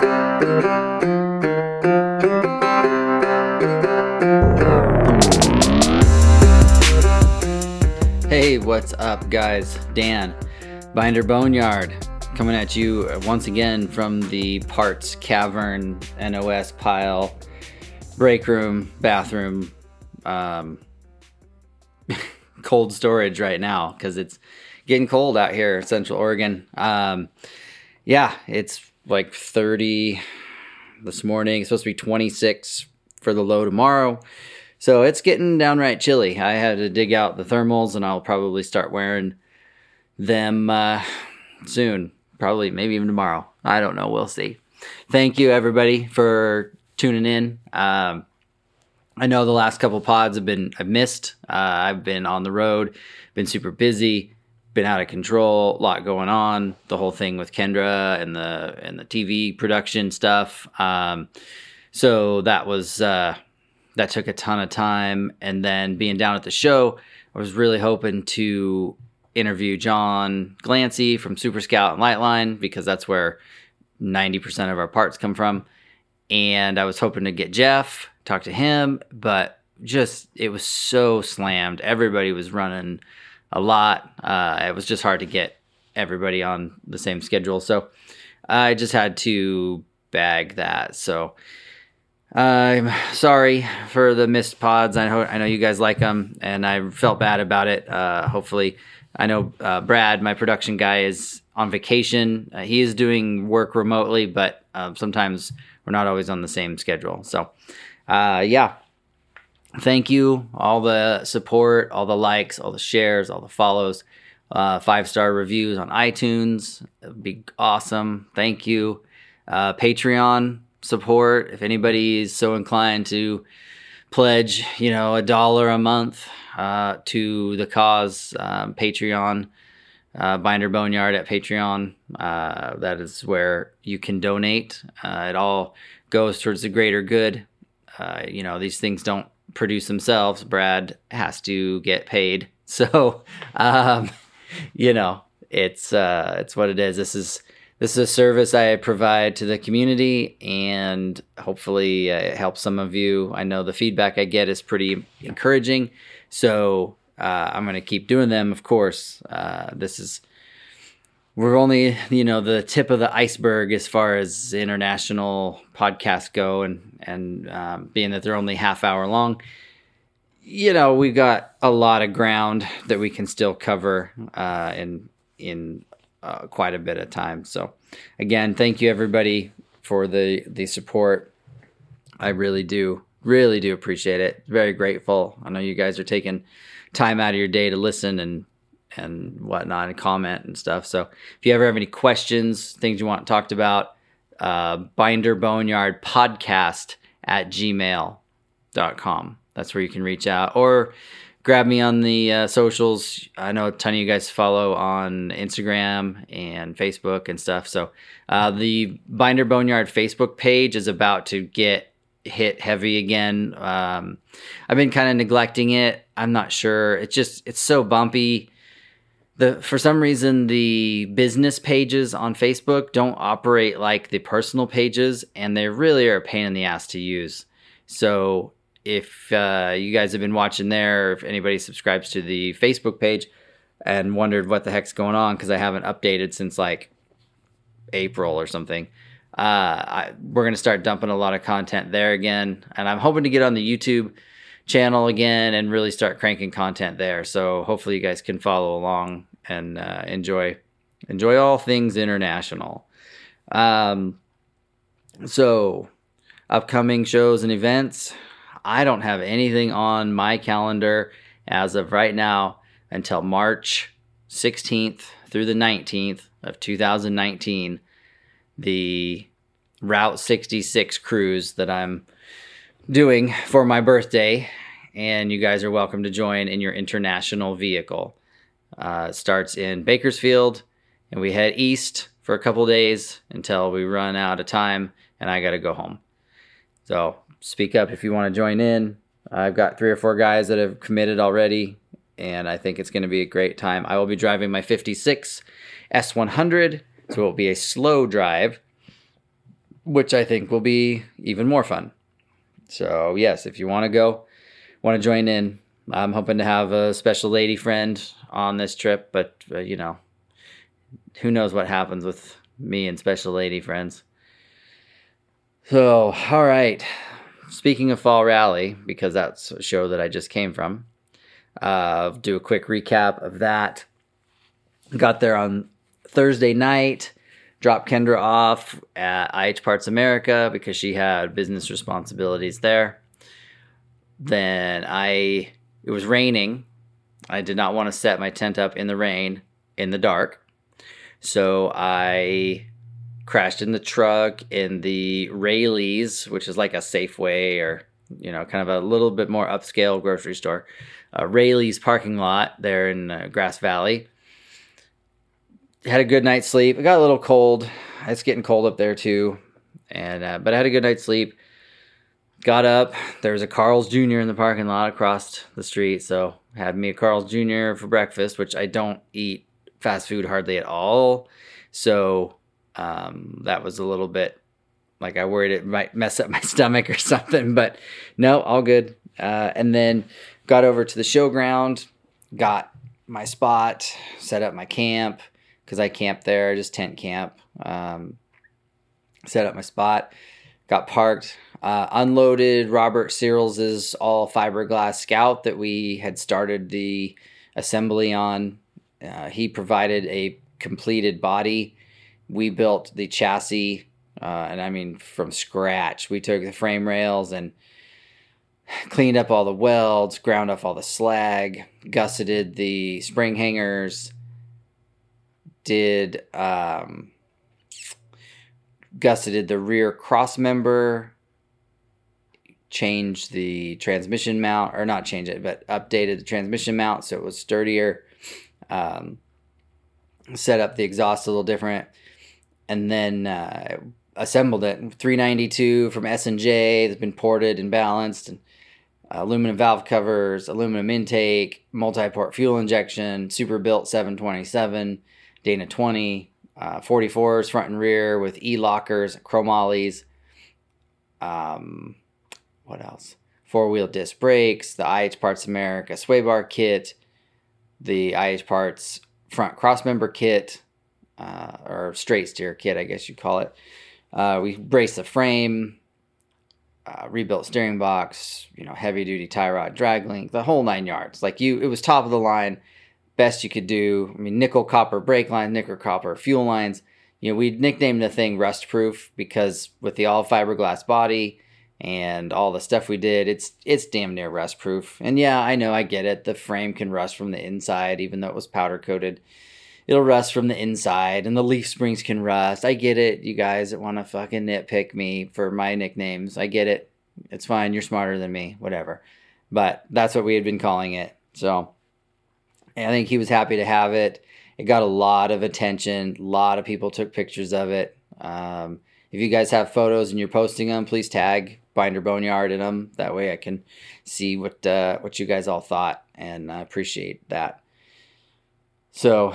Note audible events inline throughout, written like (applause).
Hey, what's up, guys? Dan, Binder Boneyard, coming at you once again from the parts cavern, NOS pile, break room, bathroom, um, (laughs) cold storage right now because it's getting cold out here, Central Oregon. Um, yeah, it's like 30 this morning. It's supposed to be 26 for the low tomorrow. So it's getting downright chilly. I had to dig out the thermals and I'll probably start wearing them uh, soon. Probably, maybe even tomorrow. I don't know. We'll see. Thank you, everybody, for tuning in. Um, I know the last couple pods have been I've missed. Uh, I've been on the road, been super busy, been out of control, a lot going on. The whole thing with Kendra and the and the TV production stuff. Um, so that was uh, that took a ton of time. And then being down at the show, I was really hoping to interview John Glancy from Super Scout and Lightline because that's where ninety percent of our parts come from. And I was hoping to get Jeff talk to him, but just it was so slammed. Everybody was running a lot. Uh, it was just hard to get everybody on the same schedule. So I just had to bag that. So I'm sorry for the missed pods. I know I know you guys like them, and I felt bad about it. Uh, hopefully, I know uh, Brad, my production guy, is on vacation. Uh, he is doing work remotely, but uh, sometimes we're not always on the same schedule. So uh, yeah, thank you. All the support, all the likes, all the shares, all the follows, uh, five star reviews on iTunes. It'd be awesome. Thank you. Uh, Patreon support. If anybody is so inclined to pledge, you know, a dollar a month uh, to the cause, um, Patreon. Uh, Binder Boneyard at Patreon. Uh, that is where you can donate. Uh, it all goes towards the greater good. You know, these things don't produce themselves. Brad has to get paid. (laughs) So, um, you know, it's uh, it's what it is. This is this is a service I provide to the community, and hopefully uh, it helps some of you. I know the feedback I get is pretty encouraging, so uh, I'm going to keep doing them. Of course, uh, this is we're only you know the tip of the iceberg as far as international podcasts go and and um, being that they're only half hour long. You know we've got a lot of ground that we can still cover uh, in in uh, quite a bit of time. So again thank you everybody for the the support. I really do really do appreciate it. Very grateful. I know you guys are taking time out of your day to listen and and whatnot and comment and stuff. So if you ever have any questions, things you want talked about, uh, binder boneyard podcast at gmail.com. That's where you can reach out or grab me on the uh, socials. I know a ton of you guys follow on Instagram and Facebook and stuff. So uh, the Binder Boneyard Facebook page is about to get hit heavy again. Um, I've been kind of neglecting it. I'm not sure. It's just it's so bumpy the for some reason the business pages on Facebook don't operate like the personal pages, and they really are a pain in the ass to use. So if uh, you guys have been watching there, if anybody subscribes to the Facebook page and wondered what the heck's going on because I haven't updated since like April or something. Uh, I, we're going to start dumping a lot of content there again. And I'm hoping to get on the YouTube channel again and really start cranking content there. So hopefully you guys can follow along and uh, enjoy enjoy all things international. Um, so, upcoming shows and events. I don't have anything on my calendar as of right now until March 16th through the 19th of 2019. The Route 66 cruise that I'm doing for my birthday, and you guys are welcome to join in your international vehicle. Uh, starts in Bakersfield, and we head east for a couple days until we run out of time, and I got to go home. So speak up if you want to join in. I've got three or four guys that have committed already, and I think it's going to be a great time. I will be driving my 56 S100, so it will be a slow drive. which I think will be even more fun. So, yes, if you want to go, want to join in, I'm hoping to have a special lady friend on this trip, but uh, you know, who knows what happens with me and special lady friends. So, all right. Speaking of Fall Rally, because that's a show that I just came from, uh, do a quick recap of that. Got there on Thursday night, dropped Kendra off at IH Parts America because she had business responsibilities there. Then I, it was raining. I did not want to set my tent up in the rain in the dark. So I crashed in the truck in the Raley's, which is like a Safeway or, you know, kind of a little bit more upscale grocery store. Uh, Raley's parking lot there in uh, Grass Valley had a good night's sleep. It got a little cold. It's getting cold up there too, and uh, but I had a good night's sleep. Got up. There was a Carl's Jr. in the parking lot across the street, so had me a Carl's Jr. for breakfast, which I don't eat fast food hardly at all. So um, that was a little bit like I worried it might mess up my (laughs) stomach or something, but no, all good. Uh, and then got over to the showground, got my spot, set up my camp, because I camped there, just tent camp. Um, set up my spot, got parked, uh, unloaded Robert Searles's all fiberglass Scout that we had started the assembly on. Uh, he provided a completed body. We built the chassis, uh, and I mean from scratch. We took the frame rails and cleaned up all the welds, ground off all the slag, gusseted the spring hangers, did um, gusseted the rear cross member, changed the transmission mount, or not change it, but updated the transmission mount so it was sturdier. Um, set up the exhaust a little different, and then uh, assembled it. 392 from S and J that's been ported and balanced, and uh, aluminum valve covers, aluminum intake, multi-port fuel injection, super built 727 Dana 20, uh, 44s front and rear with e lockers, chromollies. Um, what else? Four wheel disc brakes, the IH Parts America sway bar kit, the IH Parts front crossmember kit, uh, or straight steer kit, I guess you'd call it. Uh, we braced the frame, uh, rebuilt steering box, you know, heavy duty tie rod, drag link, the whole nine yards. Like you, it was top of the line best you could do. I mean, nickel copper brake lines, nickel copper fuel lines. You know, we nicknamed the thing rust proof because with the all fiberglass body and all the stuff we did, it's it's damn near rust proof. And yeah, I know, I get it. The frame can rust from the inside, even though it was powder coated. It'll rust from the inside, and the leaf springs can rust. I get it, you guys that want to fucking nitpick me for my nicknames. I get it. It's fine. You're smarter than me. Whatever. But that's what we had been calling it. So I think he was happy to have it. It got a lot of attention. A lot of people took pictures of it. Um, if you guys have photos and you're posting them, please tag Binder Boneyard in them. That way I can see what uh, what you guys all thought, and I appreciate that. So,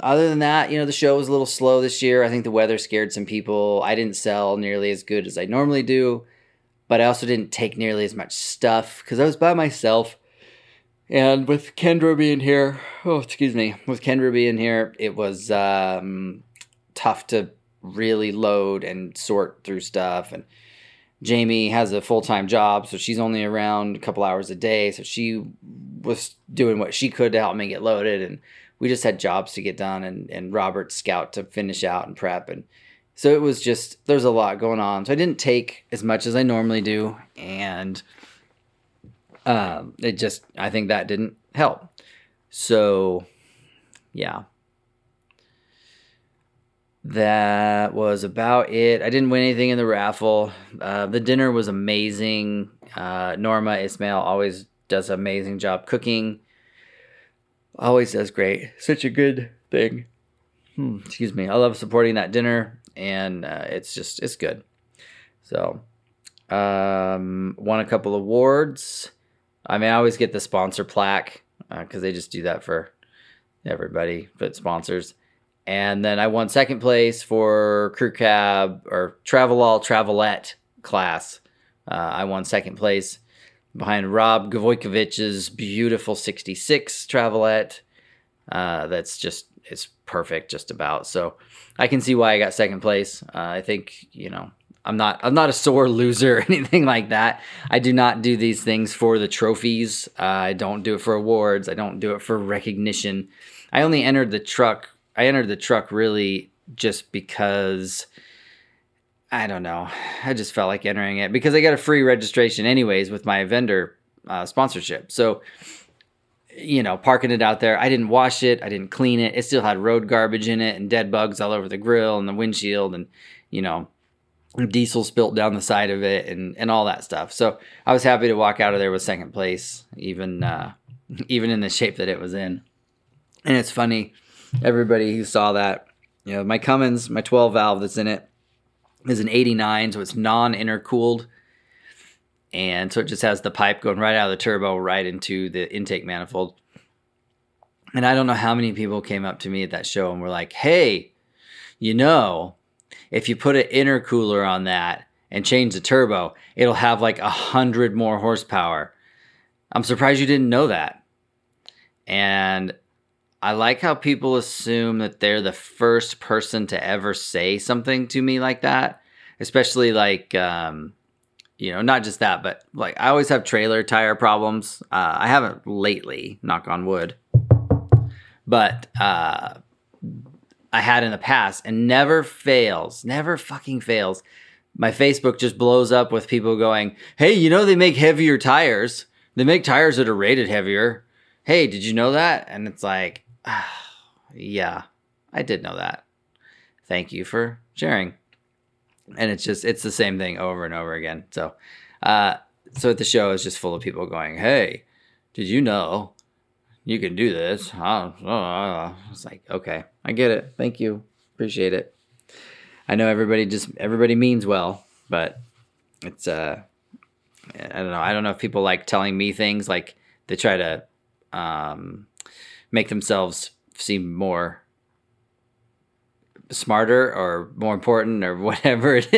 other than that, you know, the show was a little slow this year. I think the weather scared some people. I didn't sell nearly as good as I normally do, but I also didn't take nearly as much stuff because I was by myself and with Kendra being here, oh, excuse me, with Kendra being here, it was um, tough to really load and sort through stuff. And Jamie has a full time job, so she's only around a couple hours a day. So she was doing what she could to help me get loaded. And we just had jobs to get done and, and Robert Scout to finish out and prep. And so it was just, there's a lot going on. So I didn't take as much as I normally do. And um, it just, I think that didn't help. So, yeah. That was about it. I didn't win anything in the raffle. Uh, the dinner was amazing. Uh, Norma Ismail always does an amazing job cooking. Always does great. Such a good thing. Hmm, excuse me. I love supporting that dinner, and uh, it's just it's good. So, um, won a couple awards. I mean, I always get the sponsor plaque because uh, they just do that for everybody, but sponsors. And then I won second place for crew cab or Travelall travelette class. Uh, I won second place behind Rob Gavojkovich's beautiful 66 travelette. Uh, that's just it's perfect just about. So I can see why I got second place. Uh, I think you know I'm not I'm not a sore loser or (laughs) anything like that. I do not do these things for the trophies. Uh, I don't do it for awards. I don't do it for recognition. I only entered the truck. I entered the truck really just because I don't know. I just felt like entering it because I got a free registration anyways with my vendor uh, sponsorship. So you know, parking it out there. I didn't wash it. I didn't clean it. It still had road garbage in it and dead bugs all over the grill and the windshield and, you know, diesel spilt down the side of it and, and all that stuff. So I was happy to walk out of there with second place, even uh, (laughs) even in the shape that it was in. And it's funny, everybody who saw that, you know, my Cummins, my 12 valve that's in it is an 89, so it's non intercooled. And so it just has the pipe going right out of the turbo right into the intake manifold. And I don't know how many people came up to me at that show and were like, hey, you know, if you put an intercooler on that and change the turbo, it'll have like a hundred more horsepower. I'm surprised you didn't know that. And I like how people assume that they're the first person to ever say something to me like that, especially like, um, you know, not just that, but like I always have trailer tire problems. Uh, I haven't lately, knock on wood, but uh, I had in the past and never fails, never fucking fails. My Facebook just blows up with people going, Hey, you know, they make heavier tires. They make tires that are rated heavier. Hey, did you know that? And it's like, (sighs) Yeah, I did know that. Thank you for sharing. And it's just, it's the same thing over and over again. So, uh, so the show is just full of people going, Hey, did you know you can do this. Huh (laughs) it's like, okay, I get it. Thank you. Appreciate it. I know everybody just everybody means well, but it's uh I don't know. I don't know if people like telling me things like they try to um make themselves seem more smarter or more important or (laughs) whatever it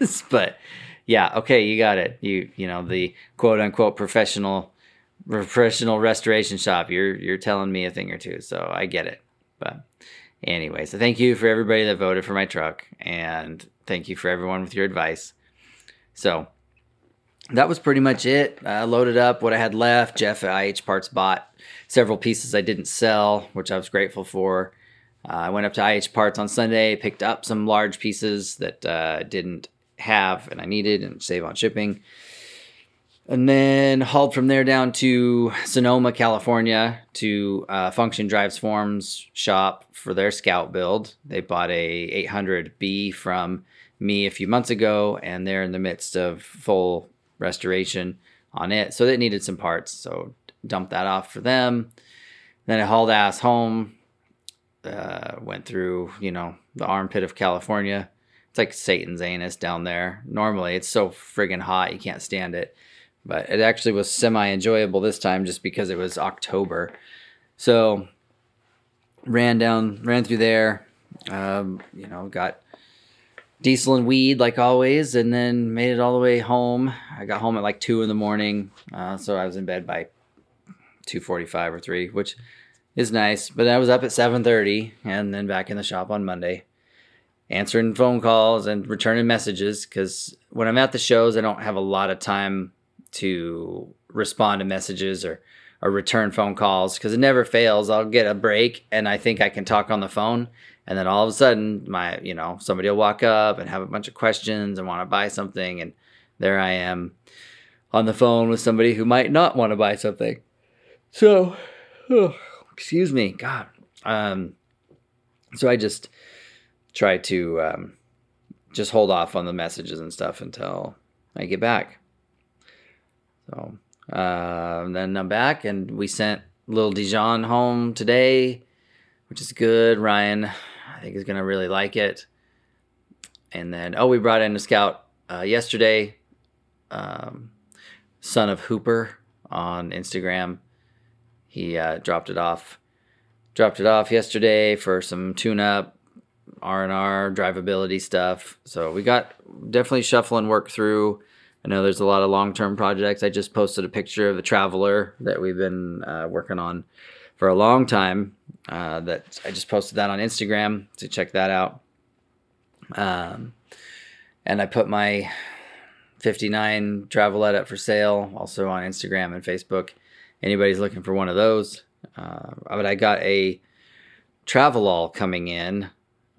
is. But yeah, okay, you got it. You you know, the quote unquote professional professional restoration shop. You're you're telling me a thing or two, so I get it. But anyway, so thank you for everybody that voted for my truck, and thank you for everyone with your advice. So that was pretty much it. I loaded up what I had left. Jeff at IH Parts bought several pieces I didn't sell, which I was grateful for. Uh, I went up to IH Parts on Sunday, picked up some large pieces that uh, didn't have and I needed, and save on shipping and then hauled from there down to Sonoma, California, to uh, Function Drives Forms shop for their Scout build. They bought a 800B from me a few months ago, and they're in the midst of full restoration on it. So they needed some parts, so dumped that off for them. Then I hauled ass home. Uh, went through, you know, the armpit of California. It's like Satan's anus down there. Normally, it's so friggin' hot you can't stand it but it actually was semi enjoyable this time just because it was October. So ran down, ran through there, um, you know, got diesel and weed like always, and then made it all the way home. I got home at like two in the morning, uh, so I was in bed by two forty-five or three, which is nice. But I was up at seven thirty, and then back in the shop on Monday, answering phone calls and returning messages. Because when I'm at the shows, I don't have a lot of time to respond to messages or or return phone calls because it never fails. I'll get a break and I think I can talk on the phone, and then all of a sudden, my you know somebody will walk up and have a bunch of questions and want to buy something, and there I am on the phone with somebody who might not want to buy something. So, oh, excuse me, God. Um, so I just try to um, just hold off on the messages and stuff until I get back. So uh, then I'm back, and we sent little Dijon home today, which is good. Ryan, I think, he's gonna really like it. And then oh, we brought in a scout uh, yesterday, um, son of Hooper on Instagram. He uh, dropped it off, dropped it off yesterday for some tune-up. R and R drivability stuff. So we got definitely shuffling work through. I know there's a lot of long term projects. I just posted a picture of the Traveler that we've been uh, working on for a long time. Uh, that I just posted that on Instagram to check that out. Um, and I put my 59 Travelette up for sale also on Instagram and Facebook. Anybody's looking for one of those. Uh, but I got a Travelall coming in.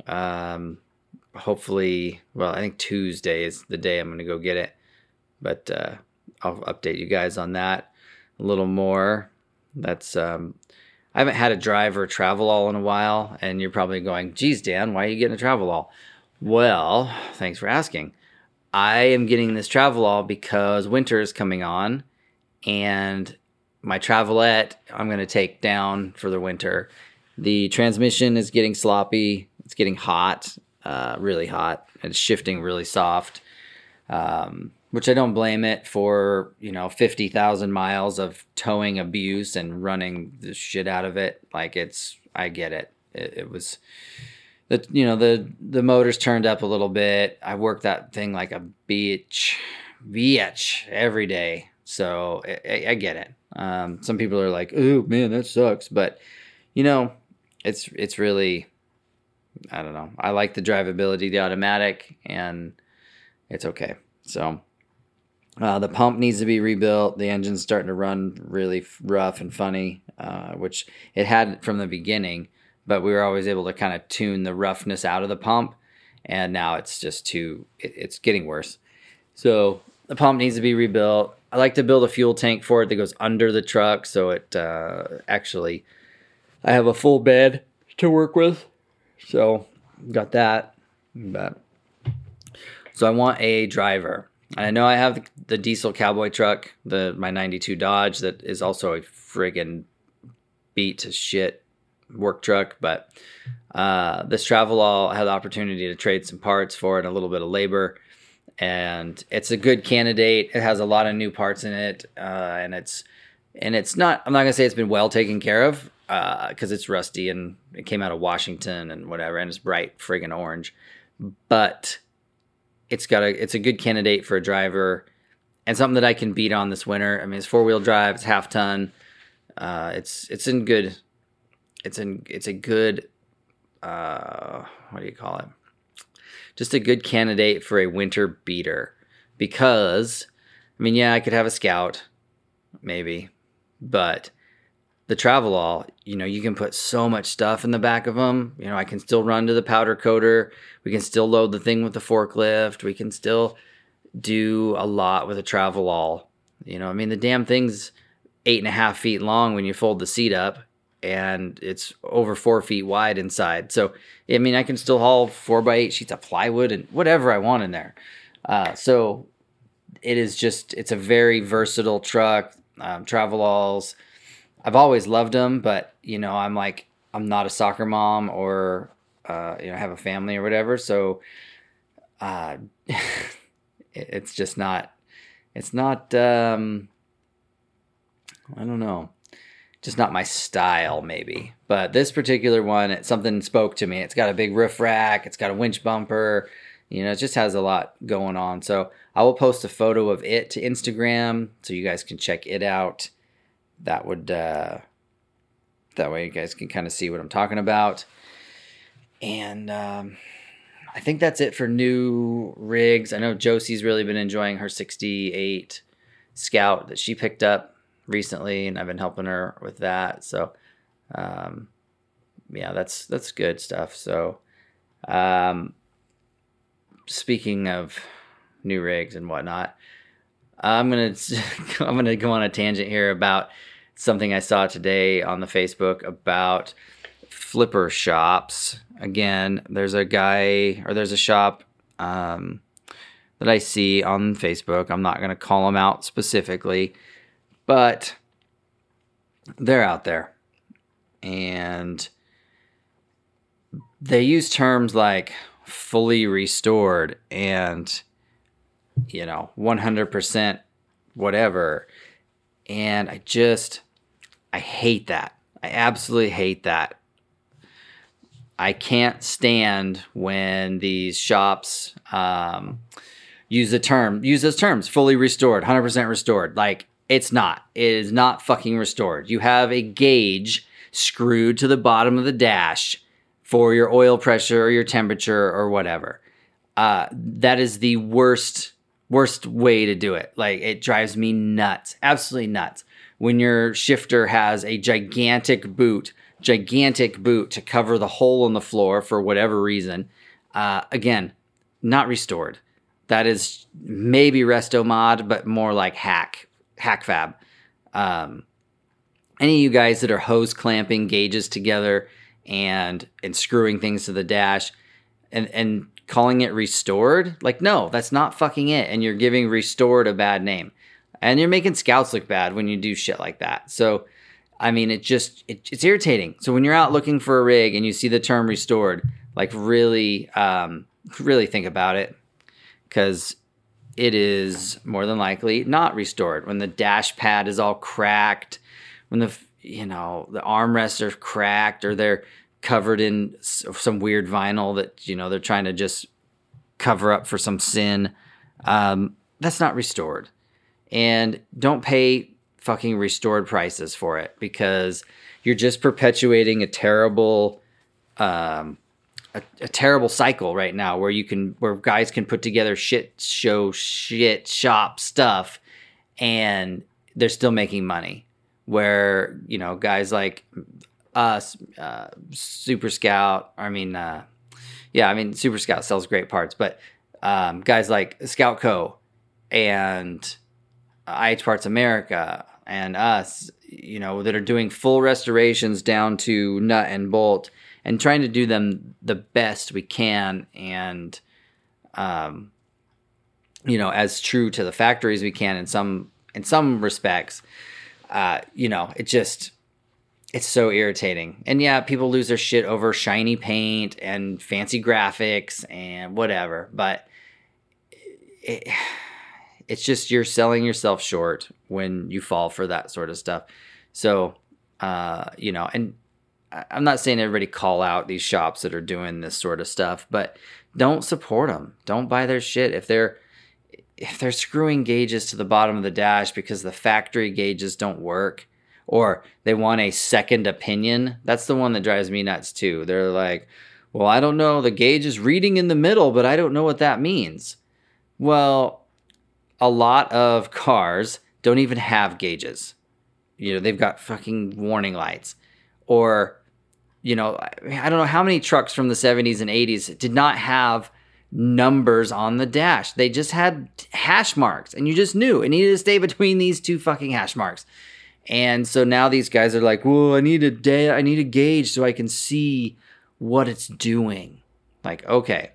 Um, hopefully, well, I think Tuesday is the day I'm going to go get it. But uh, I'll update you guys on that a little more. That's um, I haven't had a driver Travelall in a while, and you're probably going, "Geez, Dan, why are you getting a Travelall? Well, thanks for asking. I am getting this Travelall because winter is coming on, and my Travelette I'm going to take down for the winter. The transmission is getting sloppy. It's getting hot, uh, really hot, and it's shifting really soft. Um, which I don't blame it for, you know, 50,000 miles of towing abuse and running the shit out of it. Like it's, I get it. It, it was, the you know the the motors turned up a little bit. I worked that thing like a beach, beach every day. So I, I get it. Um, some people are like, "Oh man, that sucks," but you know, it's it's really, I don't know. I like the drivability, the automatic, and it's okay. So uh, the pump needs to be rebuilt. The engine's starting to run really rough and funny, uh, which it had from the beginning but we were always able to kind of tune the roughness out of the pump and now it's just too it, it's getting worse. So the pump needs to be rebuilt. I like to build a fuel tank for it that goes under the truck so it uh, actually i have a full bed to work with so got that but so i want a driver i know i have the, diesel cowboy truck the my 92 dodge that is also a friggin beat to shit work truck, but uh, this Travelall had the opportunity to trade some parts for it, a little bit of labor, and it's a good candidate. It has a lot of new parts in it, uh, and it's and it's not. I'm not gonna say it's been well taken care of because uh, it's rusty and it came out of Washington and whatever, and it's bright friggin' orange, but it's got a it's a good candidate for a driver and something that I can beat on this winter. I mean, it's four wheel drive, it's half ton. Uh, it's it's in good it's an it's a good uh, what do you call it? Just a good candidate for a winter beater because I mean, yeah, I could have a scout, maybe, but the Travelall you know, you can put so much stuff in the back of them. You know, I can still run to the powder coater. We can still load the thing with the forklift. We can still do a lot with a Travelall You know, I mean, the damn thing's eight and a half feet long when you fold the seat up and it's over four feet wide inside. So, I mean, I can still haul four by eight sheets of plywood and whatever I want in there. Uh, so, it is just, it's a very versatile truck. Um, Travelalls, I've always loved them, but, you know, I'm like, I'm not a soccer mom or, uh, you know, have a family or whatever. So, uh, (laughs) it's just not, it's not, um, I don't know just not my style maybe. But this particular one something spoke to me. It's got a big roof rack it's got a winch bumper you know it just has a lot going on. So i will post a photo of it to instagram so you guys can check it out that would uh that way you guys can kind of see what i'm talking about and um i think that's it for new rigs i know josie's really been enjoying her 68 scout that she picked up recently, and I've been helping her with that. So, um, yeah, that's that's good stuff. So, um, speaking of new rigs and whatnot, I'm gonna (laughs) I'm gonna go on a tangent here about something I saw today on the Facebook about flipper shops. Again, there's a guy or there's a shop um, that I see on Facebook. I'm not gonna call them out specifically but they're out there. And they use terms like fully restored and, you know, 100% whatever. And I just, I hate that. I absolutely hate that. I can't stand when these shops um, use the term, use those terms, fully restored, 100% restored. Like, it's not. It is not fucking restored. You have a gauge screwed to the bottom of the dash for your oil pressure or your temperature or whatever. Uh, that is the worst, worst way to do it. Like, it drives me nuts, absolutely nuts. When your shifter has a gigantic boot gigantic boot to cover the hole in the floor for whatever reason. Uh, again, not restored. That is maybe resto mod, but more like hack hack fab. Um, any of you guys that are hose clamping gauges together and and screwing things to the dash and and calling it restored, like no, that's not fucking it. And you're giving restored a bad name, and you're making scouts look bad when you do shit like that. So I mean, it just it, it's irritating. So when you're out looking for a rig and you see the term restored, like really, um, really think about it, because it is more than likely not restored. When the dash pad is all cracked, when the you know the armrests are cracked or they're covered in some weird vinyl that you know they're trying to just cover up for some sin, um, that's not restored. And don't pay fucking restored prices for it because you're just perpetuating a terrible um, a, a, terrible cycle right now where you can where guys can put together shit show shit shop stuff and they're still making money where you know guys like us uh, super scout i mean uh, yeah i mean super scout sells great parts but um, guys like scout co and IH Parts America, and us, you know, that are doing full restorations down to nut and bolt and trying to do them the best we can and um you know, as true to the factory as we can in some in some respects. Uh, you know, it just it's so irritating. And yeah, people lose their shit over shiny paint and fancy graphics and whatever, but it, (sighs) it's just you're selling yourself short when you fall for that sort of stuff. So, uh, you know, and I'm not saying everybody call out these shops that are doing this sort of stuff, but don't support them. Don't buy their shit if they're if they're screwing gauges to the bottom of the dash because the factory gauges don't work or they want a second opinion. That's the one that drives me nuts too. They're like, "Well, I don't know, the gauge is reading in the middle, but I don't know what that means." Well, a lot of cars don't even have gauges. You know, they've got fucking warning lights. Or, you know, I don't know how many trucks from the 70s and 80s did not have numbers on the dash. They just had hash marks, and you just knew it needed to stay between these two fucking hash marks. And so now these guys are like, "Well, I need a day, I need a gauge so I can see what it's doing." Like, okay,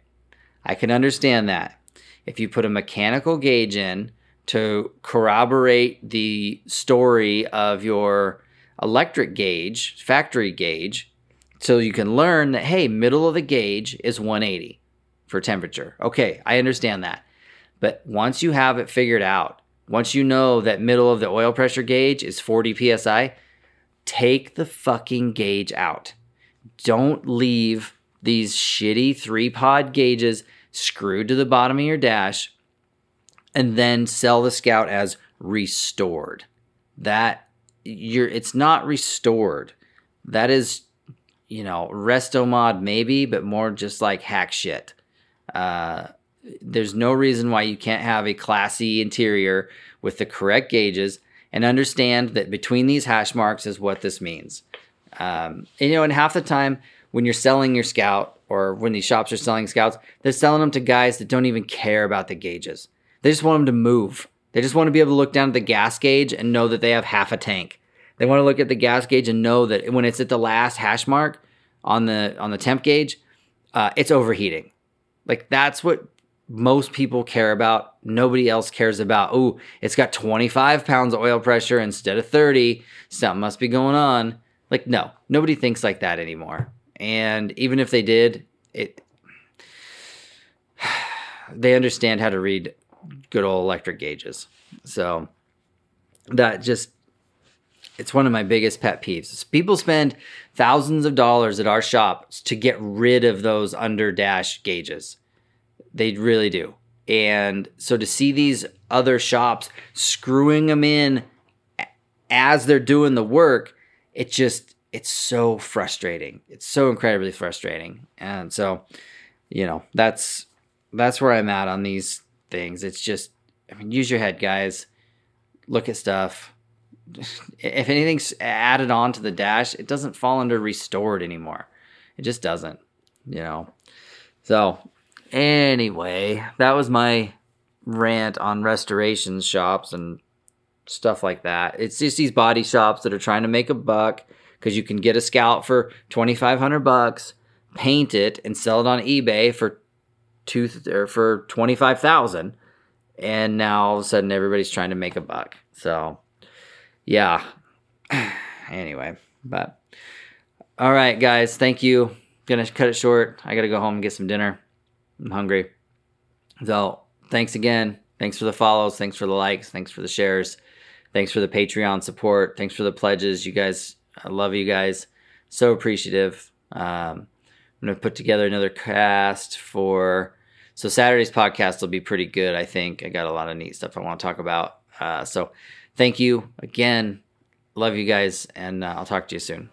I can understand that if you put a mechanical gauge in to corroborate the story of your electric gauge, factory gauge, so you can learn that, hey, middle of the gauge is 180 for temperature. Okay, I understand that. But once you have it figured out, once you know that middle of the oil pressure gauge is 40 psi, take the fucking gauge out. Don't leave these shitty three pod gauges screwed to the bottom of your dash, and then sell the Scout as restored. That you're it's not restored. That is, you know, resto mod maybe, but more just like hack shit. Uh, there's no reason why you can't have a classy interior with the correct gauges and understand that between these hash marks is what this means. Um, and, you know, and half the time when you're selling your scout or when these shops are selling scouts, they're selling them to guys that don't even care about the gauges. They just want them to move. They just want to be able to look down at the gas gauge and know that they have half a tank. They want to look at the gas gauge and know that when it's at the last hash mark on the on the temp gauge, uh, it's overheating. Like that's what most people care about. Nobody else cares about. Oh, it's got 25 pounds of oil pressure instead of 30. Something must be going on. Like no, nobody thinks like that anymore. And even if they did, it (sighs) they understand how to read good old electric gauges. So that just it's one of my biggest pet peeves. People spend thousands of dollars at our shop to get rid of those under dash gauges. They really do. And so to see these other shops screwing them in as they're doing the work, it just it's so frustrating. It's so incredibly frustrating. And so, you know, that's that's where I'm at on these things. It's just I mean, use your head, guys. Look at stuff. (laughs) If anything's added on to the dash, it doesn't fall under restored anymore. It just doesn't, you know. So, anyway, that was my rant on restoration shops and stuff like that. It's just these body shops that are trying to make a buck because you can get a scalp for 2500 bucks, paint it and sell it on eBay for two or for 25,000 and now all of a sudden everybody's trying to make a buck. So, yeah. (sighs) anyway, but all right, guys, thank you. Gonna cut it short. I gotta go home and get some dinner. I'm hungry. So, thanks again. Thanks for the follows. Thanks for the likes. Thanks for the shares. Thanks for the Patreon support. Thanks for the pledges. You guys, I love you guys. So appreciative. Um, I'm gonna put together another cast for so Saturday's podcast will be pretty good, I think. I got a lot of neat stuff I want to talk about. Uh, so thank you again. Love you guys, and uh, I'll talk to you soon.